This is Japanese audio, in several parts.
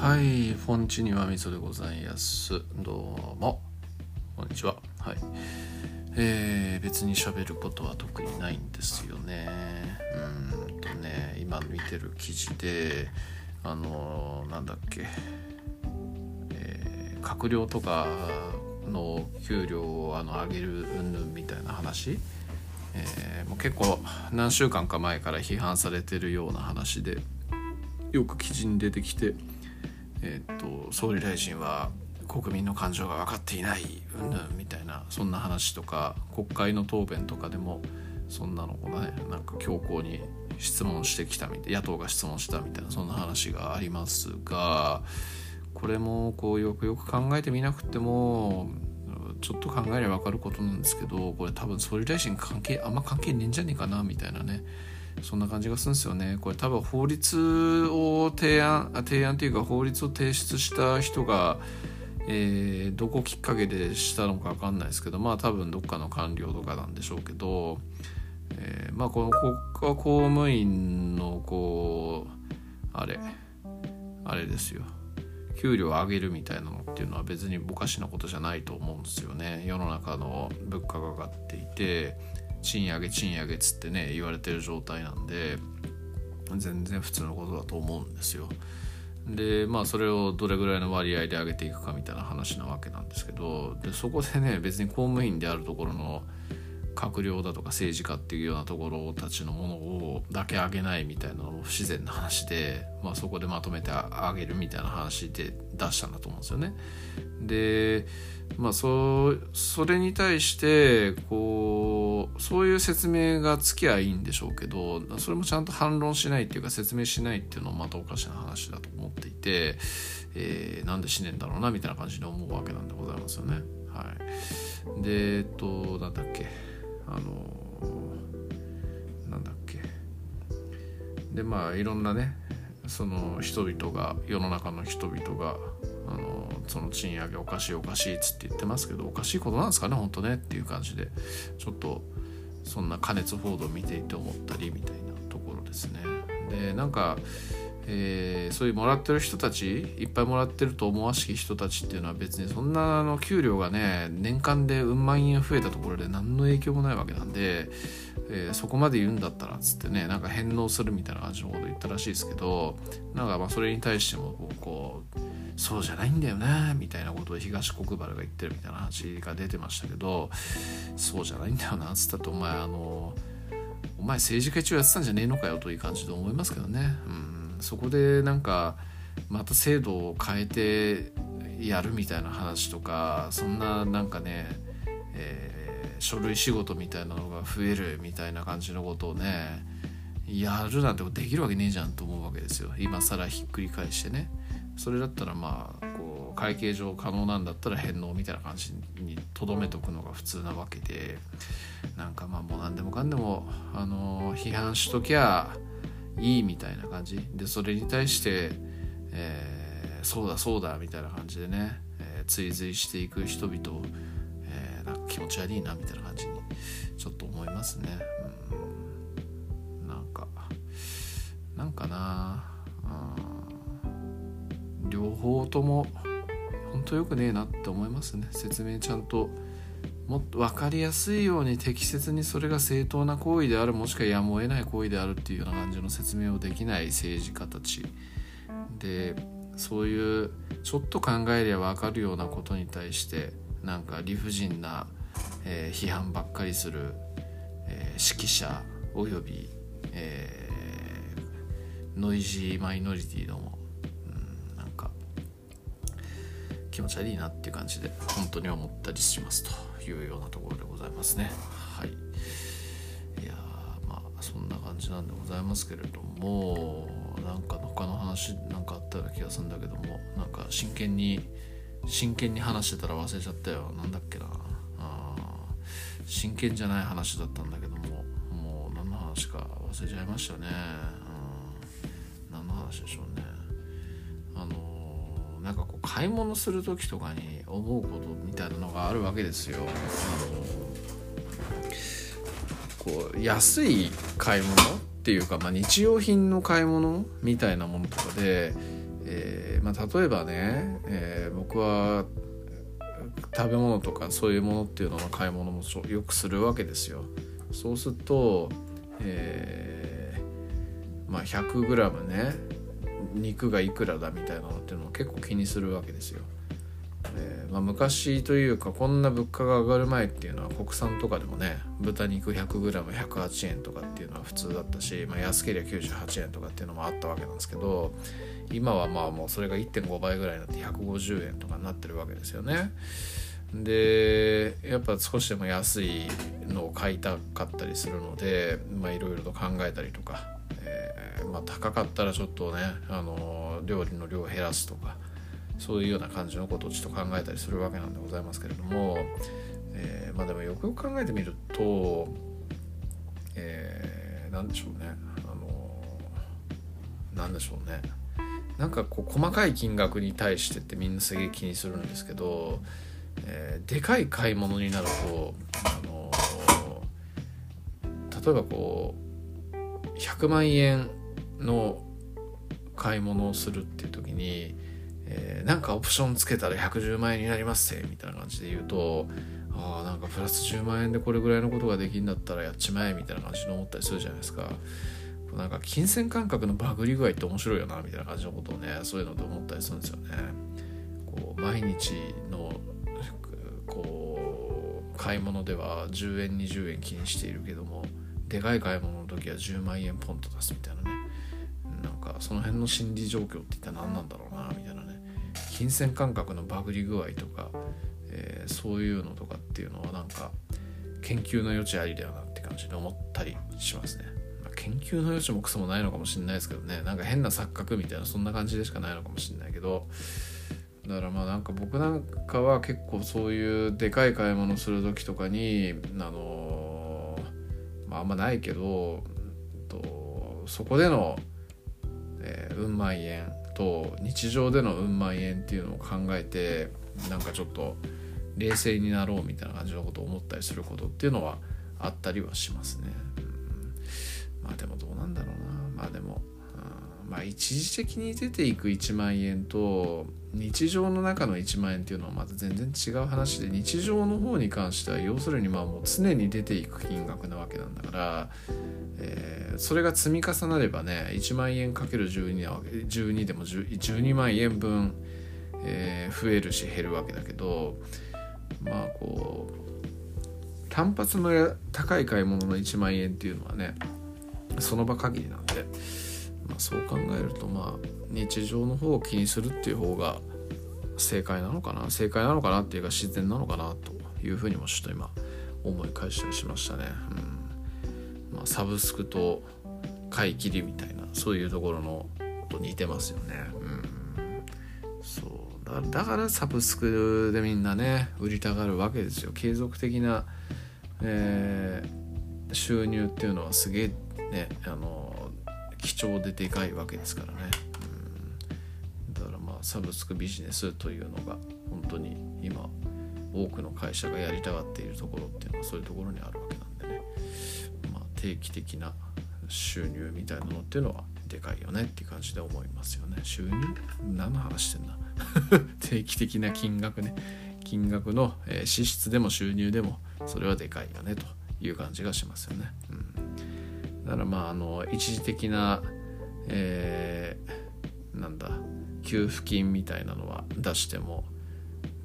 はい、フォンチにはみそでございます。どうも、こんにちは。はい。えー、別に喋ることは特にないんですよね。うんとね、今見てる記事で、あのーなんだっけ、えー閣僚とかの給料をあの上げる云々みたいな話、えーもう結構何週間か前から批判されてるような話でよく記事に出てきて、えーっと総理大臣は国民の感情が分かっていない云々みたいなそんな話とか国会の答弁とかでもそんなのをねなんか強硬に質問してきたみたい野党が質問したみたいなそんな話がありますがこれもこうよくよく考えてみなくてもちょっと考えれば分かることなんですけどこれ多分総理大臣関係あんま関係ねえんじゃねえかなみたいなねそんな感じがするんですよね。これ多分法律を提案提案というか法律を提出した人が、えーどこきっかけでしたのか分かんないですけどまあ多分どっかの官僚とかなんでしょうけど、えーまあこの国家公務員のこうあれあれですよ。給料を上げるみたいなのっていうのは別におかしなことじゃないと思うんですよね。世の中の物価が上がっていて賃上げ賃上げっつってね言われてる状態なんで全然普通のことだと思うんですよ。でまあそれをどれぐらいの割合で上げていくかみたいな話なわけなんですけどでそこでね別に公務員であるところの閣僚だとか政治家っていうようなところたちのものをだけ上げないみたいなのも不自然な話で、まあ、そこでまとめて上げるみたいな話で出したんだと思うんですよね。でまあそそれに対してこうそういう説明がつきゃいいんでしょうけどそれもちゃんと反論しないっていうか説明しないっていうのもまたおかしな話だと思っていて、えーなんでしねんだろうなみたいな感じで思うわけなんでございますよね。はい、でえっとなんだっけあのなんだっけでまあいろんなねその人々が世の中の人々があのその賃上げおかしいおかしいっつって言ってますけどおかしいことなんですかね本当ねっていう感じでちょっとそんな加熱報道を見ていて思ったりみたいなところですね。でなんかえーそういうもらってる人たちいっぱいもらってると思わしき人たちっていうのは別にそんなあの給料がね年間でうん万円増えたところで何の影響もないわけなんで、えーそこまで言うんだったらっつってねなんか返納するみたいな感じのこと言ったらしいですけどなんかまあそれに対してもこうこうそうじゃないんだよなみたいなことを東国原が言ってるみたいな話が出てましたけどそうじゃないんだよなっつったとお前あのお前政治家一応やってたんじゃねえのかよという感じで思いますけどね、うん、そこでなんかまた制度を変えてやるみたいな話とかそんななんかね、えー書類仕事みたいなのが増えるみたいな感じのことをねやるなんてできるわけねえじゃんと思うわけですよ。今更ひっくり返してね。それだったらまあこう会計上可能なんだったら返納みたいな感じにとどめとくのが普通なわけでなんかまあもう何でもかんでもあの批判しときゃいいみたいな感じ。でそれに対して、えーそうだそうだみたいな感じでね、えー追随していく人々を、えーなんか気持ち悪いなみたいな感じにちょっと思いますね。うん。なんかなんかな、うん。両方とも本当よくねえなって思いますね。説明ちゃんともっと分かりやすいように適切にそれが正当な行為であるもしくはやむを得ない行為であるっていうような感じの説明をできない政治家たち。でそういうちょっと考えりゃ分かるようなことに対してなんか理不尽な、えー批判ばっかりする、えー指揮者および、えーノイジーマイノリティども、うん、なんか気持ち悪いなっていう感じで本当に思ったりしますと。いうようなところでございますね。はい。いやまあそんな感じなんでございますけれどもなんか他の話なんかあったような気がするんだけどもなんか真剣に真剣に話してたら忘れちゃったよ。なんだっけな。あ真剣じゃない話だったんだけどももう何の話か忘れちゃいましたね、うん、何の話でしょうね。買い物する時とかに思うことみたいなのがあるわけですよ。あのこう安い買い物っていうか、まあ、日用品の買い物みたいなものとかでえー、まあ、例えばね、えー、僕は食べ物とかそういうものっていうのの買い物もよくするわけですよ。そうすると、えー、まあ 100g ね肉がいくらだみたいなのっていうのも結構気にするわけですよ。えー、まあ、昔というかこんな物価が上がる前っていうのは国産とかでもね豚肉 100g108 円とかっていうのは普通だったし、まあ、安ければ98円とかっていうのもあったわけなんですけど今はまあもうそれが1.5倍ぐらいになって150円とかになってるわけですよね。でやっぱ少しでも安いのを買いたかったりするのでいろいろと考えたりとか、えー、まあ、高かったらちょっとね、あの料理の量を減らすとかそういうような感じのことをちょっと考えたりするわけなんでございますけれども、えー、まあでもよくよく考えてみると、えー、何でしょうねあの何でしょうね。なんかこう細かい金額に対してってみんなすげえ気にするんですけど、えー、でかい買い物になると、あの例えばこう100万円の買い物をするっていう時にえー、なんかオプションつけたら110万円になりますせみたいな感じで言うとああなんかプラス10万円でこれぐらいのことができるんだったらやっちまえみたいな感じで思ったりするじゃないですか。なんか金銭感覚のバグり具合って面白いよなみたいな感じのことをねそういうので思ったりするんですよね。こう毎日のこう買い物では10円20円気にしているけどもでかい買い物の時は10万円ポンと出すみたいなね。なんかその辺の心理状況って一体何なんだろうなみたいなね。金銭感覚のバグり具合とか、えー、そういうのとかっていうのはなんか研究の余地ありだよなって感じで思ったりしますね。まあ、研究の余地もクソもないのかもしれないですけどね。なんか変な錯覚みたいなそんな感じでしかないのかもしれないけど。だからまあなんか僕なんかは結構そういうでかい買い物する時とかにあのまああんまないけどとそこでの、えー、うん万円と日常でのうん万円っていうのを考えてなんかちょっと冷静になろうみたいな感じのことを思ったりすることっていうのはあったりはしますね。うん、まあでもどうなんだろうなまあでも、まあ一時的に出ていく1万円と日常の中の1万円っていうのはまた全然違う話で日常の方に関しては要するにまあもう常に出ていく金額なわけなんだから、えー、それが積み重なればね1万円かける12でも12万円分、えー、増えるし減るわけだけどまあこう単発の高い買い物の1万円っていうのはねその場限りなんで。そう考えるとまあ日常の方を気にするっていう方が正解なのかな正解なのかなっていうか自然なのかなというふうにもちょっと今思い返したりしましたね。うんまあ、サブスクと買い切りみたいなそういうところのと似てますよね。うん、そうだからサブスクでみんなね売りたがるわけですよ。継続的な、えー、収入っていうのはすげえねあの貴重ででかいわけですからね、うん、だからまあサブスクビジネスというのが本当に今多くの会社がやりたがっているところっていうのはそういうところにあるわけなんでね、まあ、定期的な収入みたいなのっていうのはでかいよねって感じで思いますよね。収入？何の話してんだ？定期的な金額ね。金額の、え、支出でも収入でもそれはでかいよねという感じがしますよね。うん。だからまああの一時的な、えー、なんだ給付金みたいなのは出しても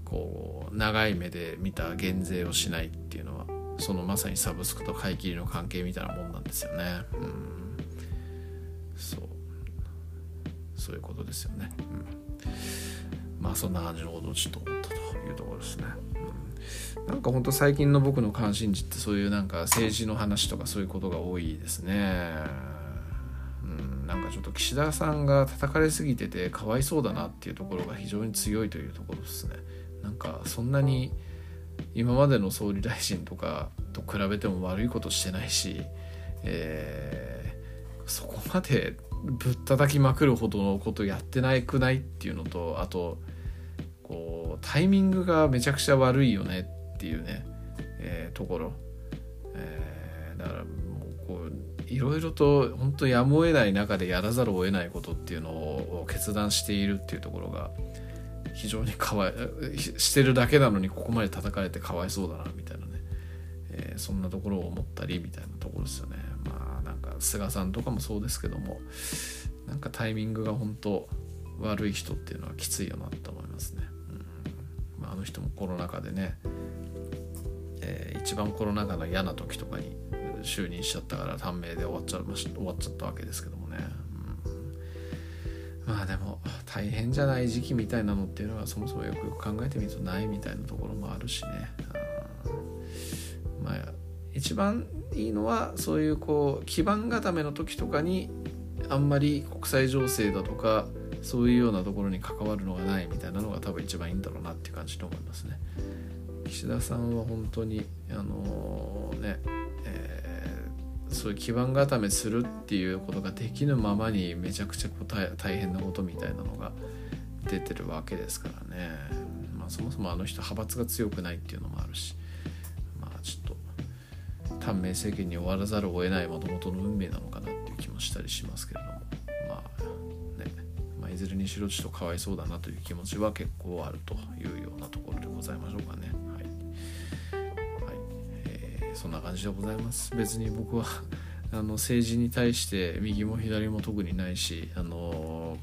こう長い目で見た減税をしないっていうのはそのまさにサブスクと買い切りの関係みたいなもんなんですよね。うん、そうそういうことですよね。うん、まあそんな感じのことをちょっと思ったというところですね。うんなんかほんと最近の僕の関心事ってそういうなんか政治の話とかそういうことが多いですね。うん、なんかちょっと岸田さんが叩かれすぎててかわいそうだなっていうところが非常に強いというところですね。なんかそんなに今までの総理大臣とかと比べても悪いことしてないし、えー、そこまでぶったたきまくるほどのことやってないくないっていうのとあとこうタイミングがめちゃくちゃ悪いよねっていうね、えー、ところ、えー、だからもうこういろいろと本当やむを得ない中でやらざるを得ないことっていうのを決断しているっていうところが非常にかわい してるだけなのにここまで叩かれてかわいそうだなみたいなね、えー、そんなところを思ったりみたいなところですよね。まあなんか菅さんとかもそうですけどもなんかタイミングが本当悪い人っていうのはきついよなと思いますね、人もコロナ禍でね、えー、一番コロナ禍の嫌な時とかに就任しちゃったから短命で終わっちゃ終わっちゃったわけですけどもね、うん、まあでも大変じゃない時期みたいなのっていうのはそもそもよくよく考えてみるとないみたいなところもあるしね、うん、まあ一番いいのはそういうこう基盤固めの時とかにあんまり国際情勢だとかそういうようなところに関わるのがないみたいなのが多分一番いいんだろうなっていう感じと思いますね。岸田さんは本当にあのー、ね、えー、そういう基盤固めするっていうことができぬままにめちゃくちゃ大変なことみたいなのが出てるわけですからね、まあ、そもそもあの人派閥が強くないっていうのもあるしまあちょっと短命政権に終わらざるを得ないもともとの運命なのかなっていう気もしたりしますけれども、いずれにしろちょっとかわいそうだなという気持ちは結構あるというようなところでございましょうかね。はい。えーそんな感じでございます。別に僕はあの政治に対して右も左も特にないしあの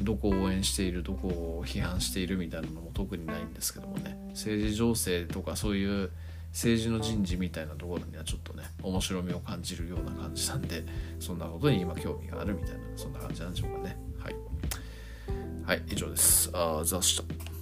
どこを応援しているどこを批判しているみたいなのも特にないんですけどもね。政治情勢とかそういう政治の人事みたいなところにはちょっとね面白みを感じるような感じなんでそんなことに今興味があるみたいなそんな感じなんでしょうかね。はい。はい以上です。あざした。